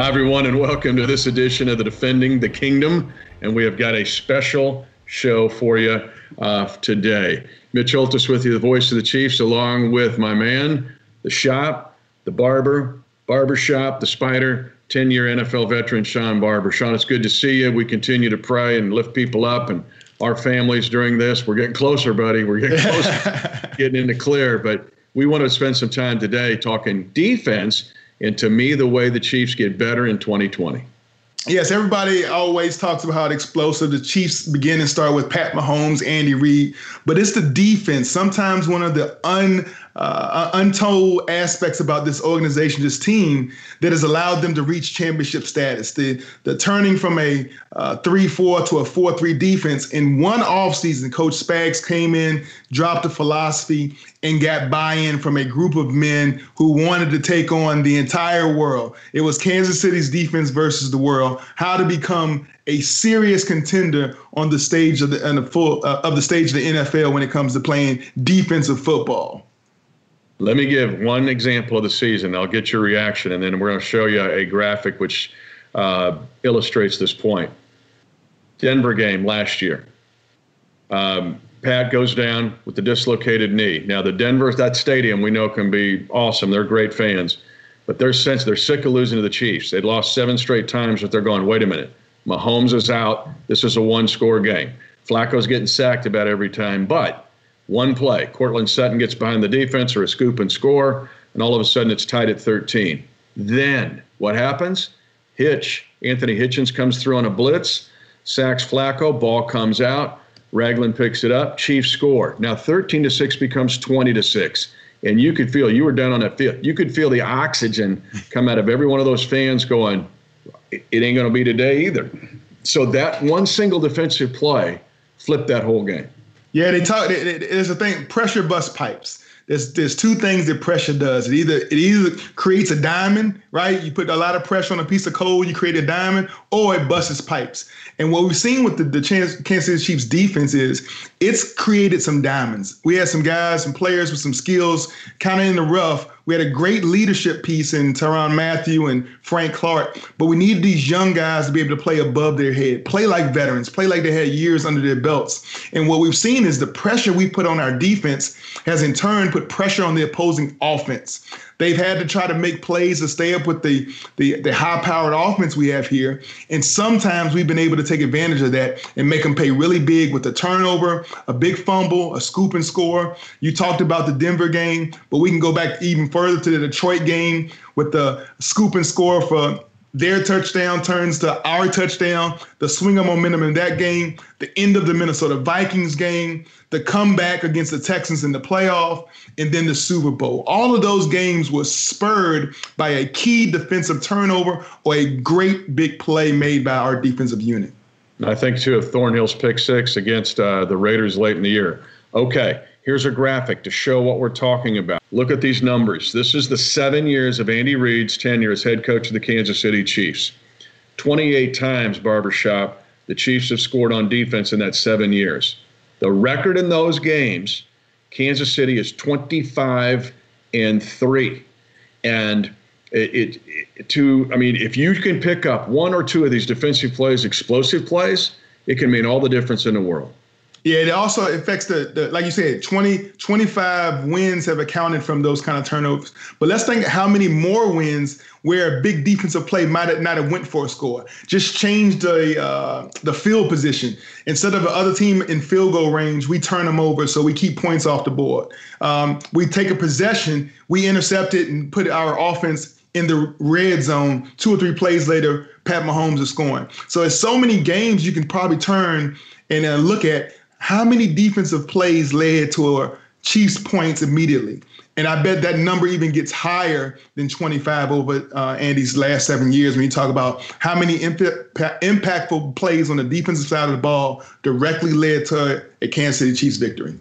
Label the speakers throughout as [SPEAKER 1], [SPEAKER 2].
[SPEAKER 1] Hi, everyone, and welcome to this edition of the Defending the Kingdom. And we have got a special show for you uh, today. Mitch Holthus with you, the voice of the Chiefs, along with my man, the shop, the barber, barbershop, the spider, 10 year NFL veteran, Shawn Barber. Sean, it's good to see you. We continue to pray and lift people up and our families during this. We're getting closer, buddy. We're getting closer, getting into clear. But we want to spend some time today talking defense and to me, the way the Chiefs get better in 2020.
[SPEAKER 2] Yes, everybody always talks about how explosive the Chiefs begin and start with Pat Mahomes, Andy Reid, but it's the defense. Sometimes one of the un uh, untold aspects about this organization, this team, that has allowed them to reach championship status. The the turning from a uh, three four to a four three defense in one offseason, Coach Spags came in, dropped the philosophy, and got buy-in from a group of men who wanted to take on the entire world. It was Kansas City's defense versus the world. How to become a serious contender on the stage of the, the full uh, of the stage of the NFL when it comes to playing defensive football.
[SPEAKER 1] Let me give one example of the season. I'll get your reaction, and then we're going to show you a graphic which uh, illustrates this point. Denver game last year. Um, Pat goes down with the dislocated knee. Now, the Denver, that stadium we know can be awesome. They're great fans, but they're sense they're sick of losing to the Chiefs. They'd lost seven straight times, but they're going, wait a minute. Mahomes is out. This is a one score game. Flacco's getting sacked about every time, but one play. Courtland Sutton gets behind the defense or a scoop and score, and all of a sudden it's tied at 13. Then what happens? Hitch, Anthony Hitchens comes through on a blitz, sacks Flacco, ball comes out. Ragland picks it up, Chiefs score. Now 13 to 6 becomes 20 to 6. And you could feel, you were down on that field, you could feel the oxygen come out of every one of those fans going, it ain't going to be today either. So that one single defensive play flipped that whole game.
[SPEAKER 2] Yeah, they talk. There's a thing. Pressure bust pipes. There's there's two things that pressure does. It either it either creates a diamond, right? You put a lot of pressure on a piece of coal, you create a diamond, or it busts pipes. And what we've seen with the, the Kansas City Chiefs defense is it's created some diamonds. We had some guys, some players with some skills, kind of in the rough, we had a great leadership piece in Tyrann Mathieu and Frank Clark, but we need these young guys to be able to play above their head, play like veterans, play like they had years under their belts. And what we've seen is the pressure we put on our defense has in turn put pressure on the opposing offense. They've had to try to make plays to stay up with the, the, the high powered offense we have here. And sometimes we've been able to take advantage of that and make them pay really big with a turnover, a big fumble, a scoop and score. You talked about the Denver game, but we can go back even further to the Detroit game with the scoop and score for their touchdown turns to our touchdown, the swing of momentum in that game, the end of the Minnesota Vikings game, the comeback against the Texans in the playoff, and then the Super Bowl. All of those games were spurred by a key defensive turnover or a great big play made by our defensive unit.
[SPEAKER 1] I think, too, of Thornhill's pick six against uh, the Raiders late in the year. Okay, here's a graphic to show what we're talking about. Look at these numbers. This is the seven years of Andy Reid's tenure as head coach of the Kansas City Chiefs. 28 times, Barbershop, the Chiefs have scored on defense in that seven years. The record in those games, Kansas City is 25 and three, and it, it, to I mean, if you can pick up one or two of these defensive plays, explosive plays, it can mean all the difference in the world.
[SPEAKER 2] Yeah, it also affects the, the, like you said, 20, 25 wins have accounted from those kind of turnovers. But let's think how many more wins where a big defensive play might have not have went for a score. Just change the uh, the field position. Instead of the other team in field goal range, we turn them over so we keep points off the board. Um, we take a possession, we intercept it and put our offense in the red zone. Two or three plays later, Pat Mahomes is scoring. So it's so many games you can probably turn and uh, look at how many defensive plays led to a Chiefs points immediately? And I bet that number even gets higher than 25 over uh, Andy's last seven years when you talk about how many imp- impactful plays on the defensive side of the ball directly led to a Kansas City Chiefs victory.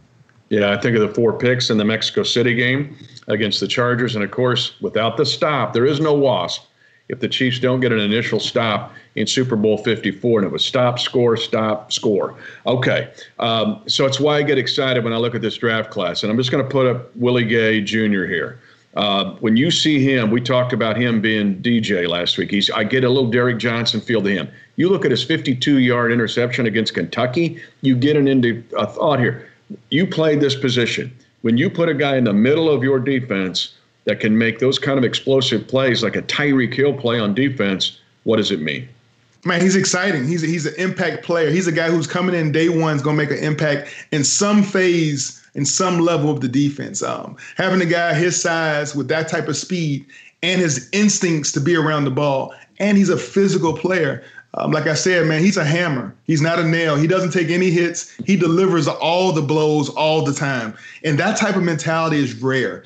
[SPEAKER 1] Yeah, I think of the four picks in the Mexico City game against the Chargers. And of course, without the stop, there is no wasp if the Chiefs don't get an initial stop in Super Bowl 54. And it was stop, score, stop, score. Okay. Um, so it's why I get excited when I look at this draft class. And I'm just going to put up Willie Gay Jr. here. Uh, when you see him, we talked about him being DJ last week. He's I get a little Derrick Johnson feel to him. You look at his 52-yard interception against Kentucky. You get an into a thought here. You played this position. When you put a guy in the middle of your defense that can make those kind of explosive plays, like a Tyreek Hill play on defense, what does it mean?
[SPEAKER 2] Man, he's exciting. He's a, he's an impact player. He's a guy who's coming in day one is going to make an impact in some phase, in some level of the defense. Um, having a guy his size with that type of speed and his instincts to be around the ball, and he's a physical player. Um, like I said, man, he's a hammer. He's not a nail. He doesn't take any hits. He delivers all the blows all the time. And that type of mentality is rare,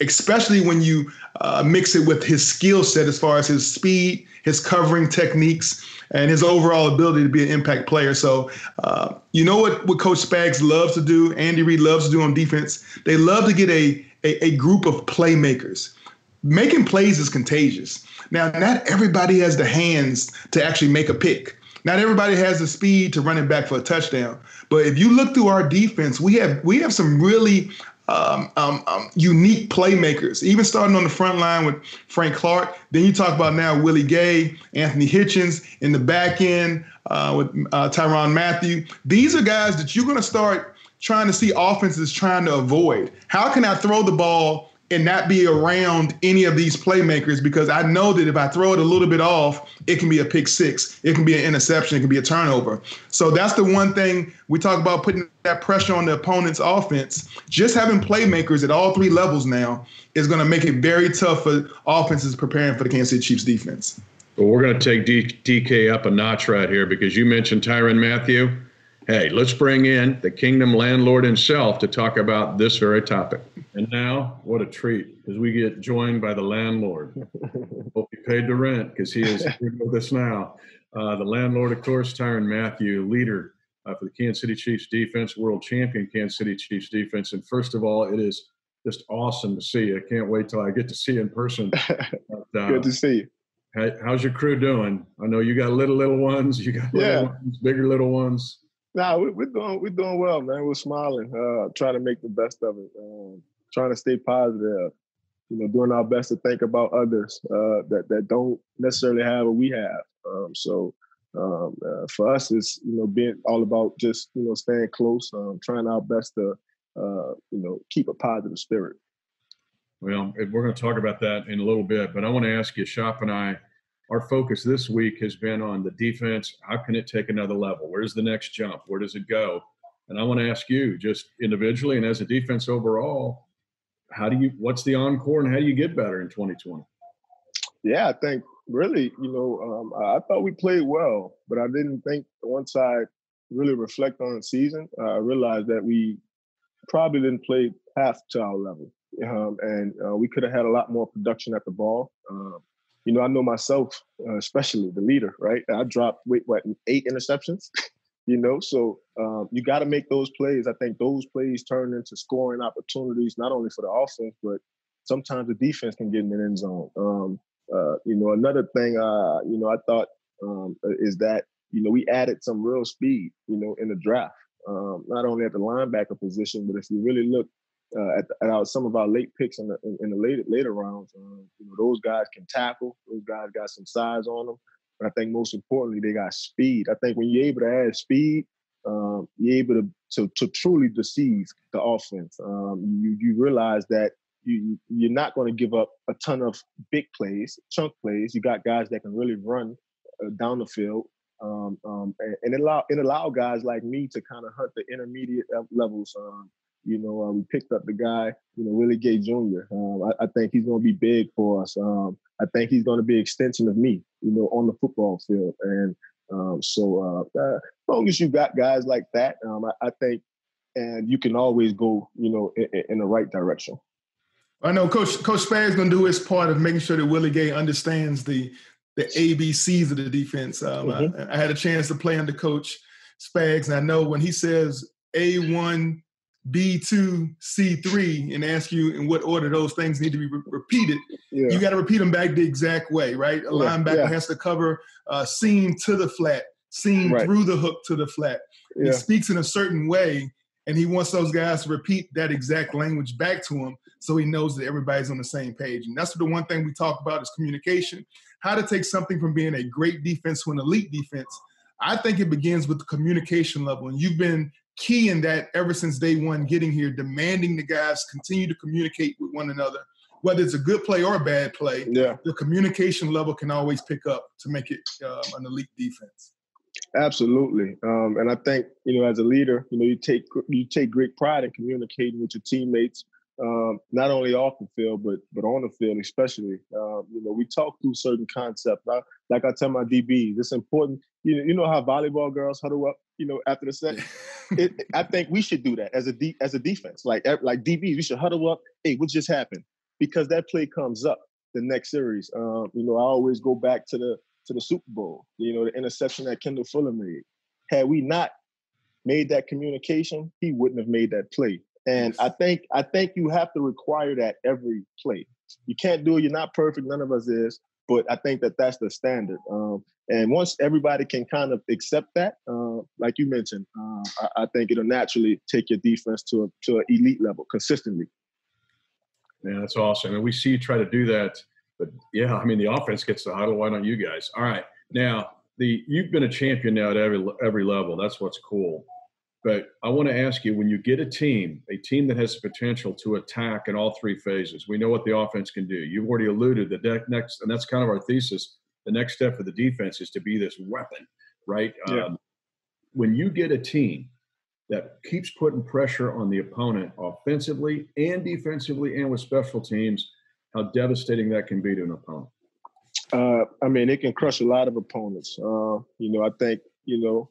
[SPEAKER 2] especially when you uh, mix it with his skill set as far as his speed, his covering techniques, and his overall ability to be an impact player. So, uh, you know what, what Coach Spags loves to do, Andy Reid loves to do on defense? They love to get a, a, a group of playmakers. Making plays is contagious. Now, not everybody has the hands to actually make a pick. Not everybody has the speed to run it back for a touchdown. But if you look through our defense, we have we have some really um, um, um, unique playmakers, even starting on the front line with Frank Clark. Then you talk about now Willie Gay, Anthony Hitchens in the back end uh, with uh, Tyrann Mathieu. These are guys that you're going to start trying to see offenses trying to avoid. How can I throw the ball and not be around any of these playmakers because I know that if I throw it a little bit off, it can be a pick six, it can be an interception, it can be a turnover. So that's the one thing we talk about putting that pressure on the opponent's offense. Just having playmakers at all three levels now is going to make it very tough for offenses preparing for the Kansas City Chiefs defense.
[SPEAKER 1] Well, we're going to take D- DK up a notch right here because you mentioned Tyrann Mathieu. Hey, let's bring in the kingdom landlord himself to talk about this very topic. And now, what a treat, because we get joined by the landlord. Hope you paid the rent, because he is here with us now. Uh, the landlord, of course, Tyrann Mathieu, leader uh, for the Kansas City Chiefs defense, world champion Kansas City Chiefs defense. And first of all, it is just awesome to see you. I can't wait till I get to see you in person.
[SPEAKER 3] But, uh, Good to see you.
[SPEAKER 1] How, how's your crew doing? I know you got little little ones, you got little yeah. ones, bigger little ones.
[SPEAKER 3] Nah, we, are doing we're doing well, man. We're smiling, uh, trying to make the best of it. Um, trying to stay positive, you know, doing our best to think about others uh, that that don't necessarily have what we have. Um, so um, uh, for us, it's you know being all about just you know staying close, um, trying our best to uh, you know keep a positive spirit.
[SPEAKER 1] Well, we're going to talk about that in a little bit, but I want to ask you, Shop and I. Our focus this week has been on the defense. How can it take another level? Where's the next jump? Where does it go? And I want to ask you, just individually and as a defense overall, how do you what's the encore and how do you get better in 2020
[SPEAKER 3] yeah i think really you know um, i thought we played well but i didn't think once i really reflect on the season uh, i realized that we probably didn't play half to our level um, and uh, we could have had a lot more production at the ball. Um, you know i know myself uh, especially the leader right? I dropped wait what eight interceptions you know so um, you got to make those plays i think those plays turn into scoring opportunities not only for the offense but sometimes the defense can get in the end zone um, uh, you know another thing uh, you know i thought um, is that you know we added some real speed you know in the draft um, not only at the linebacker position but if you really look uh, at, at our, some of our late picks in the in, in the later later rounds, um, you know those guys can tackle. Those guys got some size on them. But I think most importantly, they got speed. I think when you're able to add speed, um, you're able to, to, to truly deceive the offense. Um, you you realize that you you're not going to give up a ton of big plays, chunk plays. You got guys that can really run uh, down the field, um, um, and, and, allow it allow guys like me to kind of hunt the intermediate levels. You know, uh, we picked up the guy, you know, Willie Gay Jr. Um, I, I, think he's going to be big for us. Um, I think he's going to be an extension of me, you know, on the football field. And um, so, uh, uh, as long as you got guys like that, um, I, I, think, and you can always go, you know, in, in the right direction.
[SPEAKER 2] I know Coach Coach Spags going to do his part of making sure that Willie Gay understands the the ABCs of the defense. Um, mm-hmm. I, I, had a chance to play under Coach Spags, and I know when he says A one B2, C3, and ask you in what order those things need to be re- repeated, yeah. you got to repeat them back the exact way, right? A yeah. linebacker yeah. has to cover uh, seam to the flat, seam right. through the hook to the flat. He speaks in a certain way, and he wants those guys to repeat that exact language back to him so he knows that everybody's on the same page. And that's the one thing we talk about is communication. How to take something from being a great defense to an elite defense. I think it begins with the communication level, and you've been key in that ever since day one getting here, demanding the guys continue to communicate with one another. Whether it's a good play or a bad play,
[SPEAKER 3] yeah.
[SPEAKER 2] the communication level can always pick up to make it um, an elite defense.
[SPEAKER 3] Absolutely, um, and I think you know, as a leader, you know, you take you take great pride in communicating with your teammates, um, not only off the field but but on the field, especially. Um, you know, we talk through certain concepts. I, like I tell my DBs, it's important. You know, you know how volleyball girls huddle up. You know, after the set, it, I think we should do that as a de- as a defense. Like like DBs, we should huddle up. Hey, what just happened? Because that play comes up the next series. Um, you know, I always go back to the to the Super Bowl. You know, the interception that Kendall Fuller made. Had we not made that communication, he wouldn't have made that play. And I think I think you have to require that every play. You can't do it. You're not perfect. None of us is. But I think that that's the standard. Um, and once everybody can kind of accept that, uh, like you mentioned, uh, I, I, think it'll naturally take your defense to a, to an elite level consistently.
[SPEAKER 1] Yeah, that's awesome. And we see you try to do that but yeah, I mean, the offense gets the huddle. Why don't you guys? All right. Now, the you've been a champion now at every every level. That's what's cool. But I want to ask you when you get a team, a team that has the potential to attack in all three phases, we know what the offense can do. You've already alluded that next, and that's kind of our thesis. The next step for the defense is to be this weapon, right?
[SPEAKER 3] Yeah.
[SPEAKER 1] Um, when you get a team that keeps putting pressure on the opponent offensively and defensively and with special teams, how devastating that can be to an opponent?
[SPEAKER 3] Uh, I mean, it can crush a lot of opponents. Uh, you know, I think you know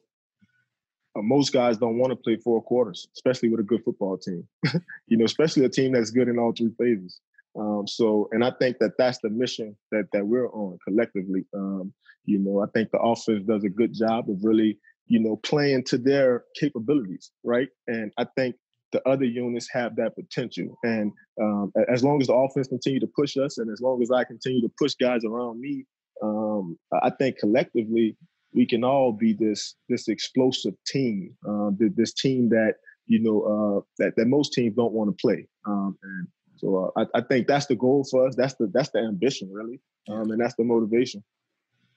[SPEAKER 3] most guys don't want to play four quarters, especially with a good football team. you know, especially a team that's good in all three phases. Um, so, and I think that that's the mission that that we're on collectively. Um, you know, I think the offense does a good job of really, you know, playing to their capabilities, right? And I think the other units have that potential. And um, as long as the offense continue to push us, and as long as I continue to push guys around me, um, I think collectively we can all be this this explosive team. Uh, this team that you know uh, that that most teams don't want to play. Um, and so uh, I, I, think that's the goal for us. That's the that's the ambition really, um, and that's the motivation.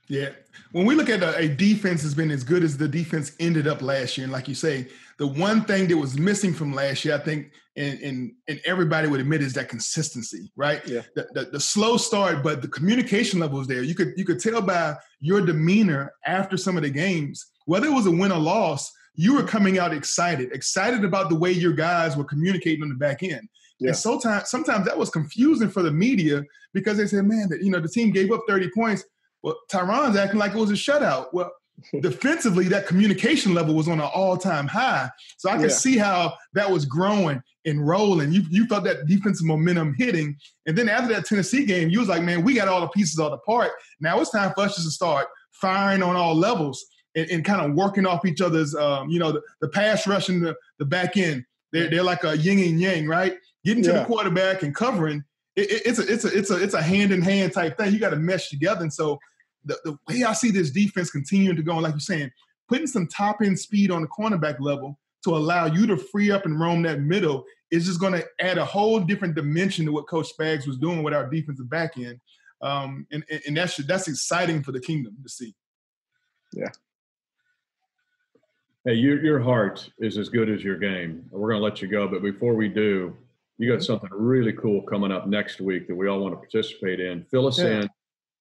[SPEAKER 2] Yeah. When we look at a, a, defense has been as good as the defense ended up last year, and like you say, the one thing that was missing from last year, I think, and and, and everybody would admit is that consistency, right?
[SPEAKER 3] Yeah.
[SPEAKER 2] The, the, the slow start, but the communication level was there. You could you could tell by your demeanor after some of the games, whether it was a win or loss, you were coming out excited, excited about the way your guys were communicating on the back end. Yeah. And sometimes sometimes that was confusing for the media because they said, man, that you know, the team gave up 30 points well, Tyrann's acting like it was a shutout. Well, defensively, that communication level was on an all-time high. So I could yeah. see how that was growing and rolling. You you felt that defensive momentum hitting. And then after that Tennessee game, you was like, man, we got all the pieces all the part. Now it's time for us just to start firing on all levels and, and kind of working off each other's, um, you know, the, the pass rush and the, the back end. They're, they're like a yin and yang, right? Getting to yeah. the quarterback and covering. It, it, it's a it's a it's a it's a hand in hand type thing. You got to mesh together. And so the, the way I see this defense continuing to go, like you're saying, putting some top end speed on the cornerback level to allow you to free up and roam that middle is just going to add a whole different dimension to what Coach Spags was doing with our defensive back end. Um, and, and that's that's exciting for the kingdom to see.
[SPEAKER 3] Yeah.
[SPEAKER 1] Hey, your your heart is as good as your game. We're going to let you go, but before we do, you got something really cool coming up next week that we all want to participate in. Fill us yeah. in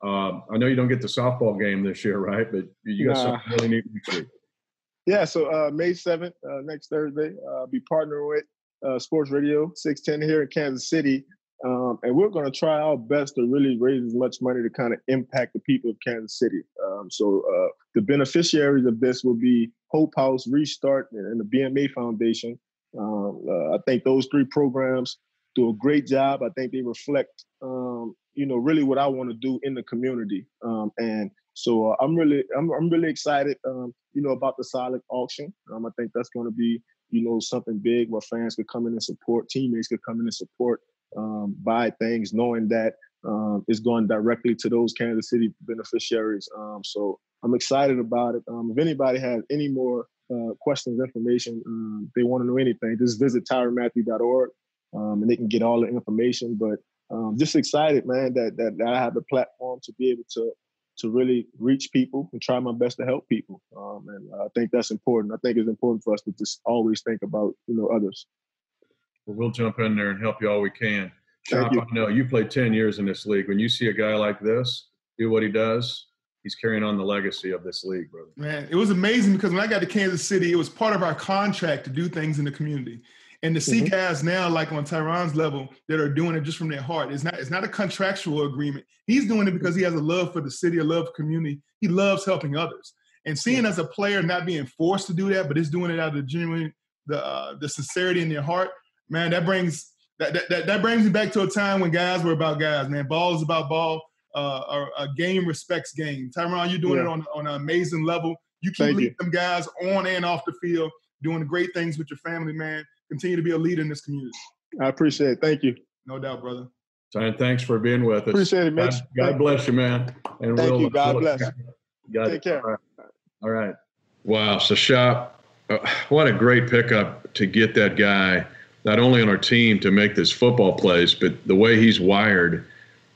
[SPEAKER 1] um, I know you don't get the softball game this year, right? But you got nah. something really neat next week.
[SPEAKER 3] Yeah, so uh, May 7th, uh, next Thursday, uh, I'll be partnering with uh, Sports Radio 610 here in Kansas City. Um, and we're going to try our best to really raise as much money to kind of impact the people of Kansas City. Um, so uh, the beneficiaries of this will be Hope House, Restart, and the BMA Foundation. Um, uh, I think those three programs do a great job. I think they reflect um, you know, really what I want to do in the community. Um, and so uh, I'm really, I'm, I'm really excited, um, you know, about the silent auction. Um, I think that's going to be, you know, something big where fans could come in and support, teammates could come in and support, um, buy things, knowing that um, it's going directly to those Kansas City beneficiaries. Um, so I'm excited about it. Um, if anybody has any more uh, questions, information, um, they want to know anything, just visit tyronmatthew.org um, and they can get all the information. But um, just excited, man, that, that, that I have the platform to be able to to really reach people and try my best to help people. Um, and I think that's important. I think it's important for us to just always think about you know others.
[SPEAKER 1] Well, we'll jump in there and help you all we can. Shop, I know you played 10 years in this league. When you see a guy like this do what he does, he's carrying on the legacy of this league, brother.
[SPEAKER 2] Man, it was amazing because when I got to Kansas City, it was part of our contract to do things in the community. And to see mm-hmm. guys now, like on Tyrann's level, that are doing it just from their heart. It's not, it's not a contractual agreement. He's doing it because he has a love for the city, a love for community. He loves helping others. And seeing as a player not being forced to do that, but it's doing it out of the genuine, the uh, the sincerity in their heart, man, that brings that, that, that, brings me back to a time when guys were about guys, man. Ball is about ball. Uh, a, a game respects game. Tyron, you're doing yeah. it on, on an amazing level. You keep leading them guys on and off the field, doing great things with your family, man. Continue to be a leader in this community.
[SPEAKER 3] I appreciate it. Thank you.
[SPEAKER 2] No doubt, brother.
[SPEAKER 1] Tyrann, thanks for being with us.
[SPEAKER 3] Appreciate it, Mitch.
[SPEAKER 1] God, God bless you, man.
[SPEAKER 3] And Thank we'll, you. God we'll, bless.
[SPEAKER 1] God,
[SPEAKER 3] Take care.
[SPEAKER 1] All right. All right. Wow. So, Shop, uh, what a great pickup to get that guy – not only on our team to make this football plays, but the way he's wired,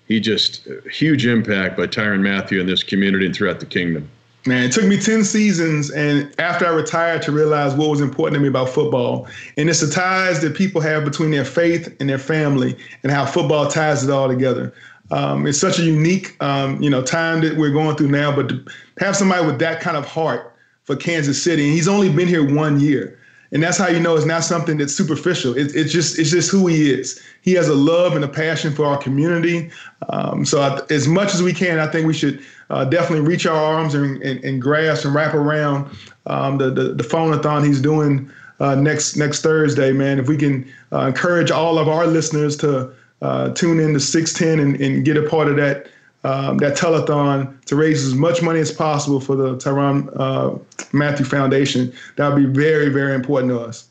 [SPEAKER 1] he just huge impact by Tyrann Mathieu in this community and throughout the kingdom.
[SPEAKER 2] Man, it took me 10 seasons and after I retired to realize what was important to me about football. And it's the ties that people have between their faith and their family and how football ties it all together. Um, it's such a unique, um, you know, time that we're going through now, but to have somebody with that kind of heart for Kansas City, and he's only been here one year and that's how you know it's not something that's superficial. It, it's just it's just who he is. He has a love and a passion for our community. Um, so I, as much as we can, I think we should uh, definitely reach our arms and, and, and, grasp and wrap around um, the, the the phone-a-thon he's doing uh, next next Thursday. Man, if we can uh, encourage all of our listeners to uh, tune in to 610 and, and get a part of that um, that telethon to raise as much money as possible for the Tyrann uh, Mathieu Foundation. That would be very, very important to us.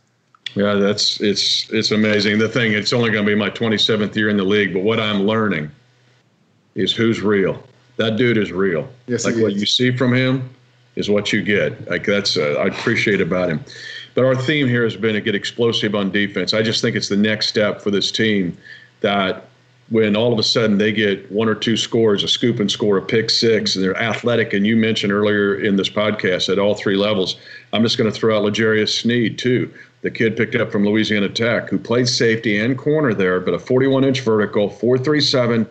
[SPEAKER 1] Yeah, that's it's it's amazing. The thing, it's only going to be my 27th year in the league, but what I'm learning is who's real. That dude is real.
[SPEAKER 2] Yes,
[SPEAKER 1] like what you see from him is what you get. Like that's uh, I appreciate about him. But our theme here has been to get explosive on defense. I just think it's the next step for this team that when all of a sudden they get one or two scores, a scoop and score, a pick six, and they're athletic. And you mentioned earlier in this podcast at all three levels. I'm just going to throw out L'Jarius Sneed too, the kid picked up from Louisiana Tech, who played safety and corner there, but a 41 inch vertical, 437.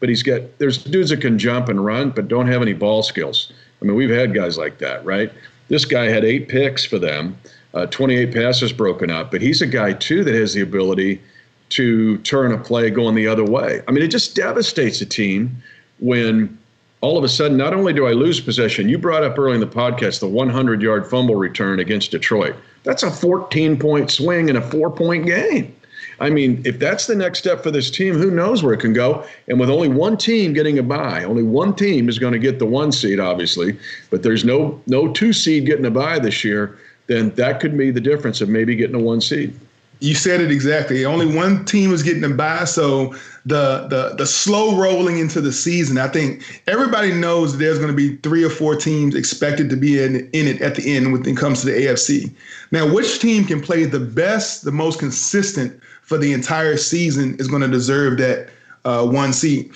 [SPEAKER 1] But he's got there's dudes that can jump and run, but don't have any ball skills. I mean, we've had guys like that, right? This guy had eight picks for them, uh, 28 passes broken up, but he's a guy too that has the ability to turn a play going the other way. I mean, it just devastates a team when all of a sudden, not only do I lose possession, you brought up early in the podcast the 100 yard fumble return against Detroit. That's a 14 point swing in a four point game. I mean, if that's the next step for this team, who knows where it can go? And with only one team getting a bye, only one team is going to get the one seed, obviously, but there's no no two seed getting a bye this year. Then that could be the difference of maybe getting a one seed
[SPEAKER 2] you said it exactly. Only one team is getting a by, so the the the slow rolling into the season. I think everybody knows there's going to be three or four teams expected to be in in it at the end when it comes to the AFC. Now, which team can play the best, the most consistent for the entire season is going to deserve that uh, one seat.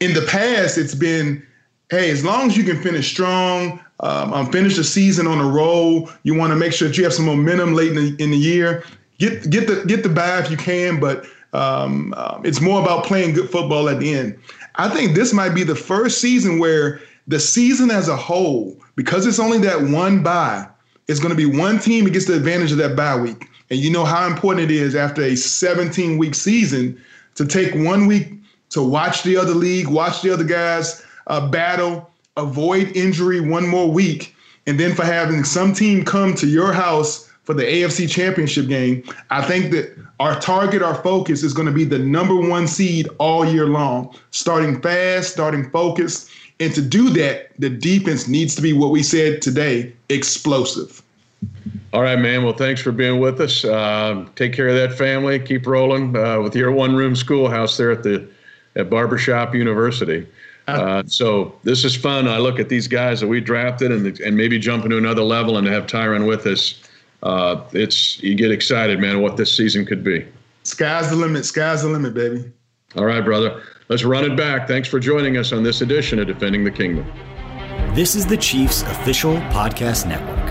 [SPEAKER 2] In the past, it's been, hey, as long as you can finish strong, um, finish the season on a roll. You want to make sure that you have some momentum late in the, in the year get get the get the buy if you can, but um, um, it's more about playing good football at the end. I think this might be the first season where the season as a whole, because it's only that one bye, it's going to be one team that gets the advantage of that bye week. And you know how important it is after a 17 week season to take one week to watch the other league, watch the other guys uh, battle, avoid injury one more week, and then for having some team come to your house for the AFC Championship game, I think that our target, our focus is going to be the number one seed all year long, starting fast, starting focused. And to do that, the defense needs to be what we said today explosive.
[SPEAKER 1] All right, man. Well, thanks for being with us. Uh, take care of that family. Keep rolling uh, with your one room schoolhouse there at the at Barbershop University. Uh, so this is fun. I look at these guys that we drafted and, and maybe jump into another level and have Tyrann with us uh, it's you get excited, man, what this season could be.
[SPEAKER 2] Sky's the limit. Sky's the limit, baby.
[SPEAKER 1] All right, brother. Let's run it back. Thanks for joining us on this edition of Defending the Kingdom.
[SPEAKER 4] This is the Chiefs official podcast network.